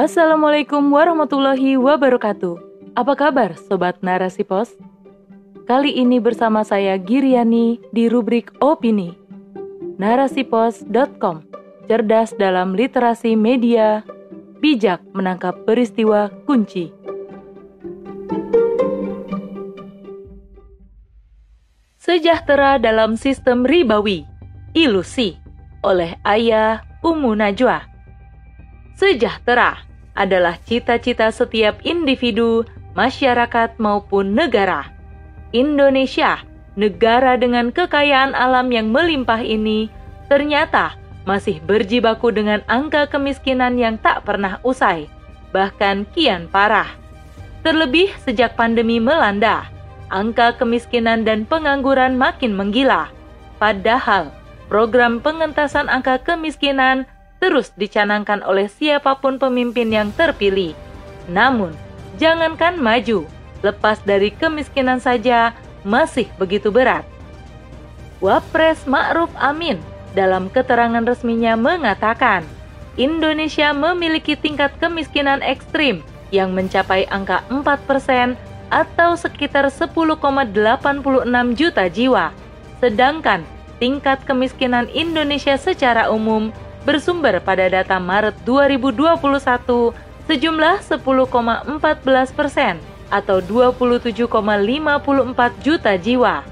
Assalamualaikum warahmatullahi wabarakatuh. Apa kabar Sobat Narasi Pos? Kali ini bersama saya Giriani di rubrik Opini. Narasipos.com Cerdas dalam literasi media, bijak menangkap peristiwa kunci. Sejahtera dalam sistem ribawi, ilusi, oleh Ayah Umu Najwa. Sejahtera adalah cita-cita setiap individu, masyarakat, maupun negara. Indonesia, negara dengan kekayaan alam yang melimpah ini, ternyata masih berjibaku dengan angka kemiskinan yang tak pernah usai, bahkan kian parah. Terlebih sejak pandemi melanda, angka kemiskinan dan pengangguran makin menggila. Padahal, program pengentasan angka kemiskinan terus dicanangkan oleh siapa pun pemimpin yang terpilih. Namun, jangankan maju, lepas dari kemiskinan saja masih begitu berat. Wapres Ma'ruf Amin dalam keterangan resminya mengatakan, Indonesia memiliki tingkat kemiskinan ekstrim yang mencapai angka 4% atau sekitar 10,86 juta jiwa. Sedangkan tingkat kemiskinan Indonesia secara umum bersumber pada data Maret 2021 sejumlah 10,14 persen atau 27,54 juta jiwa.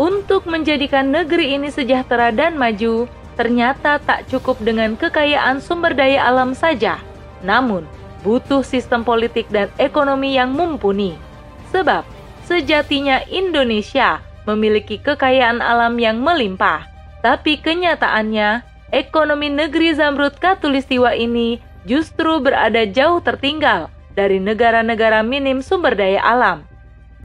Untuk menjadikan negeri ini sejahtera dan maju, ternyata tak cukup dengan kekayaan sumber daya alam saja, namun butuh sistem politik dan ekonomi yang mumpuni. Sebab sejatinya Indonesia memiliki kekayaan alam yang melimpah, tapi kenyataannya ekonomi negeri Zamrud Katulistiwa ini justru berada jauh tertinggal dari negara-negara minim sumber daya alam.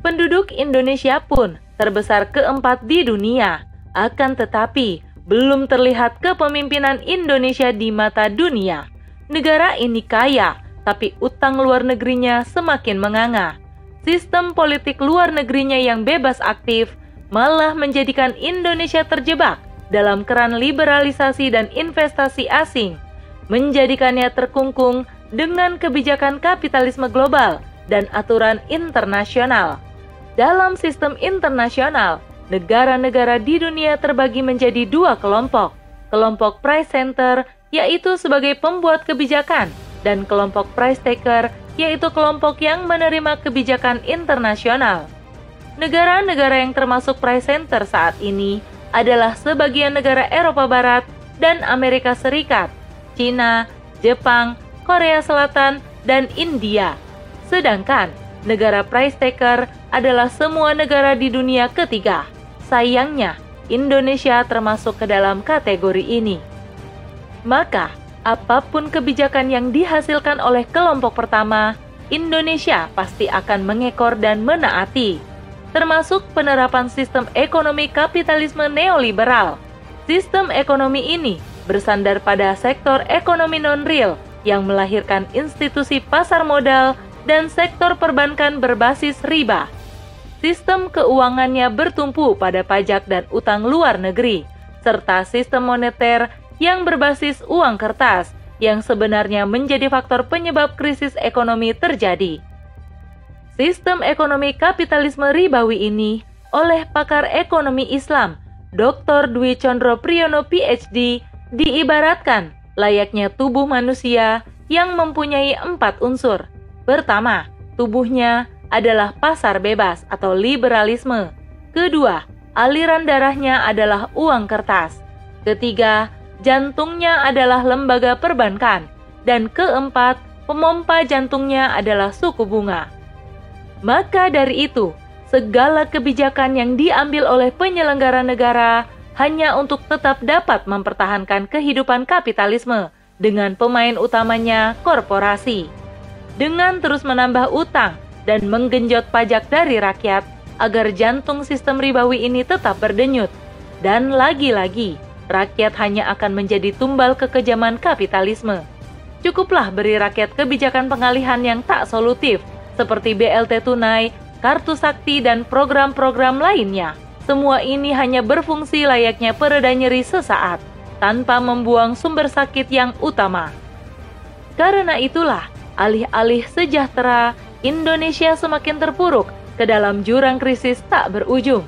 Penduduk Indonesia pun terbesar keempat di dunia, akan tetapi belum terlihat kepemimpinan Indonesia di mata dunia. Negara ini kaya, tapi utang luar negerinya semakin menganga. Sistem politik luar negerinya yang bebas aktif malah menjadikan Indonesia terjebak dalam keran liberalisasi dan investasi asing, menjadikannya terkungkung dengan kebijakan kapitalisme global dan aturan internasional. Dalam sistem internasional, negara-negara di dunia terbagi menjadi dua kelompok. Kelompok price center yaitu sebagai pembuat kebijakan dan kelompok price taker yaitu kelompok yang menerima kebijakan internasional. Negara-negara yang termasuk price center saat ini adalah sebagian negara Eropa Barat dan Amerika Serikat, Cina, Jepang, Korea Selatan, dan India. Sedangkan negara price taker adalah semua negara di dunia ketiga. Sayangnya, Indonesia termasuk ke dalam kategori ini. Maka, apa pun kebijakan yang dihasilkan oleh kelompok pertama, Indonesia pasti akan mengekor dan menaati termasuk penerapan sistem ekonomi kapitalisme neoliberal. Sistem ekonomi ini bersandar pada sektor ekonomi non-real yang melahirkan institusi pasar modal dan sektor perbankan berbasis riba. Sistem keuangannya bertumpu pada pajak dan utang luar negeri, serta sistem moneter yang berbasis uang kertas yang sebenarnya menjadi faktor penyebab krisis ekonomi terjadi. Sistem ekonomi kapitalisme ribawi ini oleh pakar ekonomi Islam Dr. Dwi Condro Priyono PhD diibaratkan layaknya tubuh manusia yang mempunyai empat unsur. Pertama, tubuhnya adalah pasar bebas atau liberalisme. Kedua, aliran darahnya adalah uang kertas. Ketiga, jantungnya adalah lembaga perbankan. Dan keempat, pemompa jantungnya adalah suku bunga. Maka dari itu, segala kebijakan yang diambil oleh penyelenggara negara hanya untuk tetap dapat mempertahankan kehidupan kapitalisme dengan pemain utamanya korporasi. Dengan terus menambah utang dan menggenjot pajak dari rakyat agar jantung sistem ribawi ini tetap berdenyut. Dan lagi-lagi, rakyat hanya akan menjadi tumbal kekejaman kapitalisme. Cukuplah beri rakyat kebijakan pengalihan yang tak solutif – seperti BLT tunai, kartu sakti, dan program-program lainnya. Semua ini hanya berfungsi layaknya pereda nyeri sesaat, tanpa membuang sumber sakit yang utama. Karena itulah, alih-alih sejahtera, Indonesia semakin terpuruk ke dalam jurang krisis tak berujung.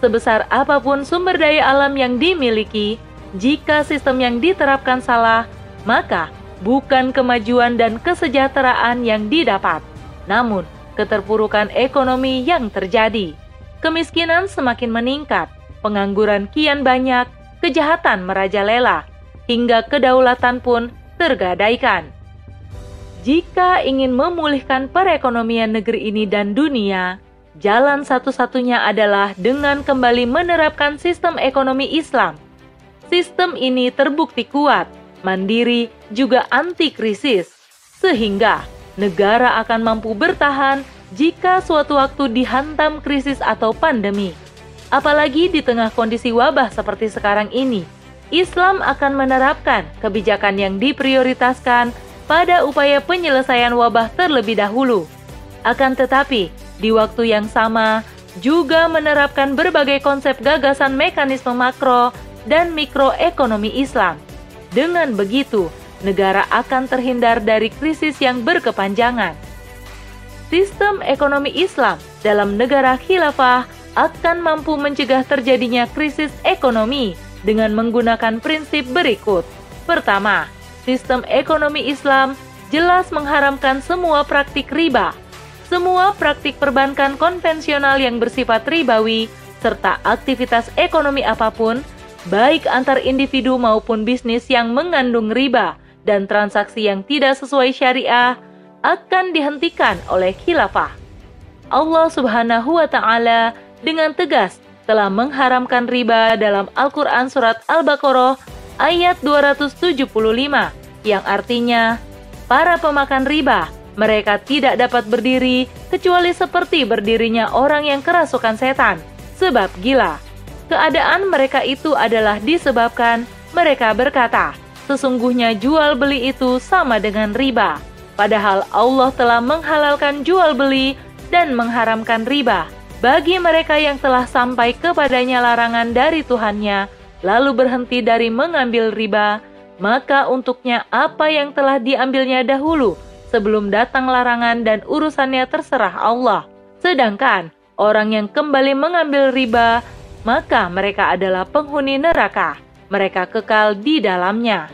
Sebesar apa pun sumber daya alam yang dimiliki, jika sistem yang diterapkan salah, maka bukan kemajuan dan kesejahteraan yang didapat, namun keterpurukan ekonomi yang terjadi. Kemiskinan semakin meningkat, pengangguran kian banyak, kejahatan merajalela, hingga kedaulatan pun tergadaikan. Jika ingin memulihkan perekonomian negeri ini dan dunia, jalan satu-satunya adalah dengan kembali menerapkan sistem ekonomi Islam. Sistem ini terbukti kuat, mandiri, juga anti krisis, sehingga negara akan mampu bertahan jika suatu waktu dihantam krisis atau pandemi. Apalagi di tengah kondisi wabah seperti sekarang ini, Islam akan menerapkan kebijakan yang diprioritaskan pada upaya penyelesaian wabah terlebih dahulu. Akan tetapi, di waktu yang sama juga menerapkan berbagai konsep gagasan mekanisme makro dan mikroekonomi Islam. Dengan begitu, negara akan terhindar dari krisis yang berkepanjangan. Sistem ekonomi Islam dalam negara khilafah akan mampu mencegah terjadinya krisis ekonomi dengan menggunakan prinsip berikut. Pertama, sistem ekonomi Islam jelas mengharamkan semua praktik riba, semua praktik perbankan konvensional yang bersifat ribawi, serta aktivitas ekonomi apa pun, baik antar individu maupun bisnis yang mengandung riba dan transaksi yang tidak sesuai syariah, akan dihentikan oleh khilafah. Allah Subhanahu wa Ta'ala dengan tegas telah mengharamkan riba dalam Al-Quran Surat Al-Baqarah ayat 275 yang artinya para pemakan riba mereka tidak dapat berdiri kecuali seperti berdirinya orang yang kerasukan setan sebab gila. Keadaan mereka itu adalah disebabkan mereka berkata, sesungguhnya jual beli itu sama dengan riba. Padahal Allah telah menghalalkan jual beli dan mengharamkan riba bagi mereka yang telah sampai kepadanya larangan dari Tuhannya lalu berhenti dari mengambil riba, maka untuknya apa yang telah diambilnya dahulu sebelum datang larangan dan urusannya terserah Allah. Sedangkan orang yang kembali mengambil riba, maka mereka adalah penghuni neraka. Mereka kekal di dalamnya.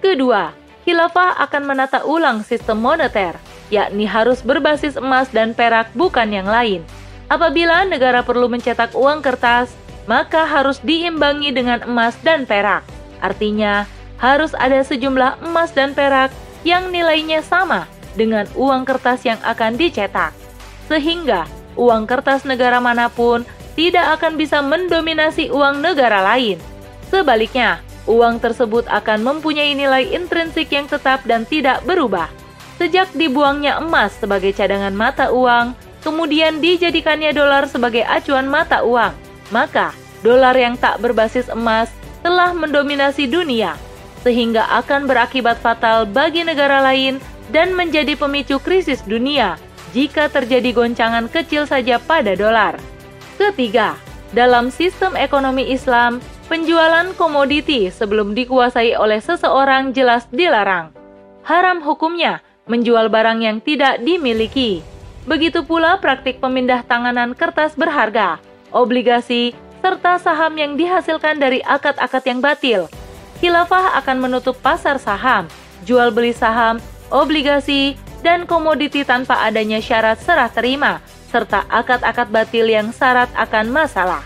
Kedua, khilafah akan menata ulang sistem moneter, yakni harus berbasis emas dan perak bukan yang lain. Apabila negara perlu mencetak uang kertas, maka harus diimbangi dengan emas dan perak. Artinya, harus ada sejumlah emas dan perak yang nilainya sama dengan uang kertas yang akan dicetak. Sehingga uang kertas negara mana pun tidak akan bisa mendominasi uang negara lain. Sebaliknya, uang tersebut akan mempunyai nilai intrinsik yang tetap dan tidak berubah. Sejak dibuangnya emas sebagai cadangan mata uang, kemudian dijadikannya dolar sebagai acuan mata uang, maka dolar yang tak berbasis emas telah mendominasi dunia sehingga akan berakibat fatal bagi negara lain dan menjadi pemicu krisis dunia jika terjadi goncangan kecil saja pada dolar. Ketiga, dalam sistem ekonomi Islam, penjualan komoditi sebelum dikuasai oleh seseorang jelas dilarang. Haram hukumnya menjual barang yang tidak dimiliki. Begitu pula praktik pemindah tanganan kertas berharga, obligasi, serta saham yang dihasilkan dari akad-akad yang batil khilafah akan menutup pasar saham, jual beli saham, obligasi, dan komoditi tanpa adanya syarat serah terima, serta akad-akad batil yang syarat akan masalah.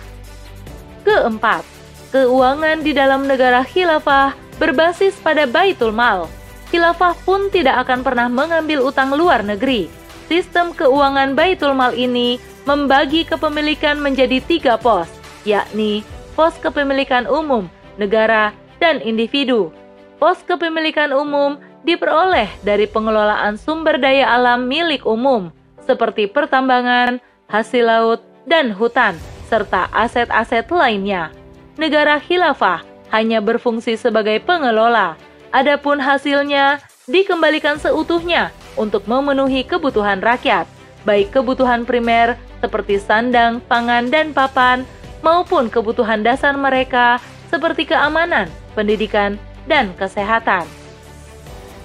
Keempat, keuangan di dalam negara khilafah berbasis pada baitul mal. Khilafah pun tidak akan pernah mengambil utang luar negeri. Sistem keuangan baitul mal ini membagi kepemilikan menjadi tiga pos, yakni pos kepemilikan umum, negara, dan individu. Pos kepemilikan umum diperoleh dari pengelolaan sumber daya alam milik umum, seperti pertambangan, hasil laut, dan hutan, serta aset-aset lainnya. Negara khilafah hanya berfungsi sebagai pengelola, adapun hasilnya dikembalikan seutuhnya untuk memenuhi kebutuhan rakyat, baik kebutuhan primer seperti sandang, pangan, dan papan, maupun kebutuhan dasar mereka seperti keamanan, pendidikan, dan kesehatan.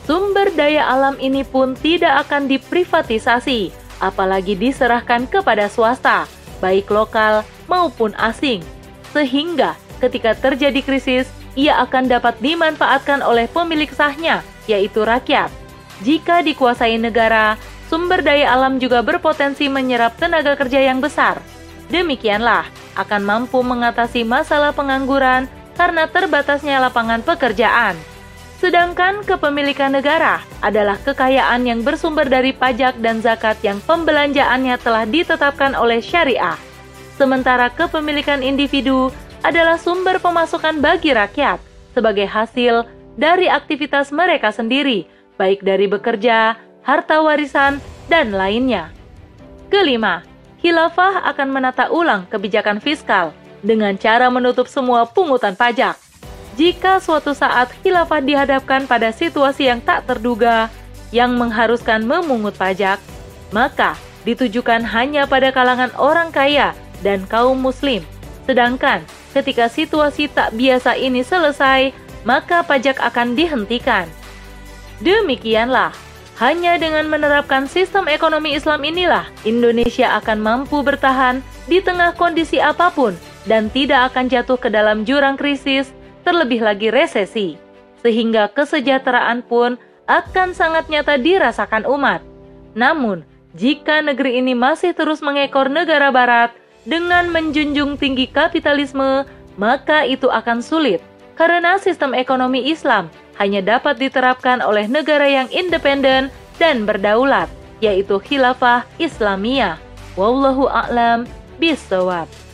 sumber daya alam ini pun tidak akan diprivatisasi, apalagi diserahkan kepada swasta, baik lokal maupun asing. Sehingga ketika terjadi krisis, ia akan dapat dimanfaatkan oleh pemilik sahnya, yaitu rakyat. Jika dikuasai negara, sumber daya alam juga berpotensi menyerap tenaga kerja yang besar. Demikianlah akan mampu mengatasi masalah pengangguran karena terbatasnya lapangan pekerjaan. Sedangkan kepemilikan negara adalah kekayaan yang bersumber dari pajak dan zakat yang pembelanjaannya telah ditetapkan oleh syariah. Sementara kepemilikan individu adalah sumber pemasukan bagi rakyat sebagai hasil dari aktivitas mereka sendiri, baik dari bekerja, harta warisan, dan lainnya. Kelima, khilafah akan menata ulang kebijakan fiskal dengan cara menutup semua pungutan pajak. Jika suatu saat khilafah dihadapkan pada situasi yang tak terduga yang mengharuskan memungut pajak, maka ditujukan hanya pada kalangan orang kaya dan kaum muslim. Sedangkan ketika situasi tak biasa ini selesai, maka pajak akan dihentikan. Demikianlah, hanya dengan menerapkan sistem ekonomi Islam inilah Indonesia akan mampu bertahan di tengah kondisi apa pun dan tidak akan jatuh ke dalam jurang krisis terlebih lagi resesi, sehingga kesejahteraan pun akan sangat nyata dirasakan umat. Namun, jika negeri ini masih terus mengekor negara barat dengan menjunjung tinggi kapitalisme, maka itu akan sulit karena sistem ekonomi Islam hanya dapat diterapkan oleh negara yang independen dan berdaulat, yaitu khilafah Islamiyah. Wallahu a'lam bishawab.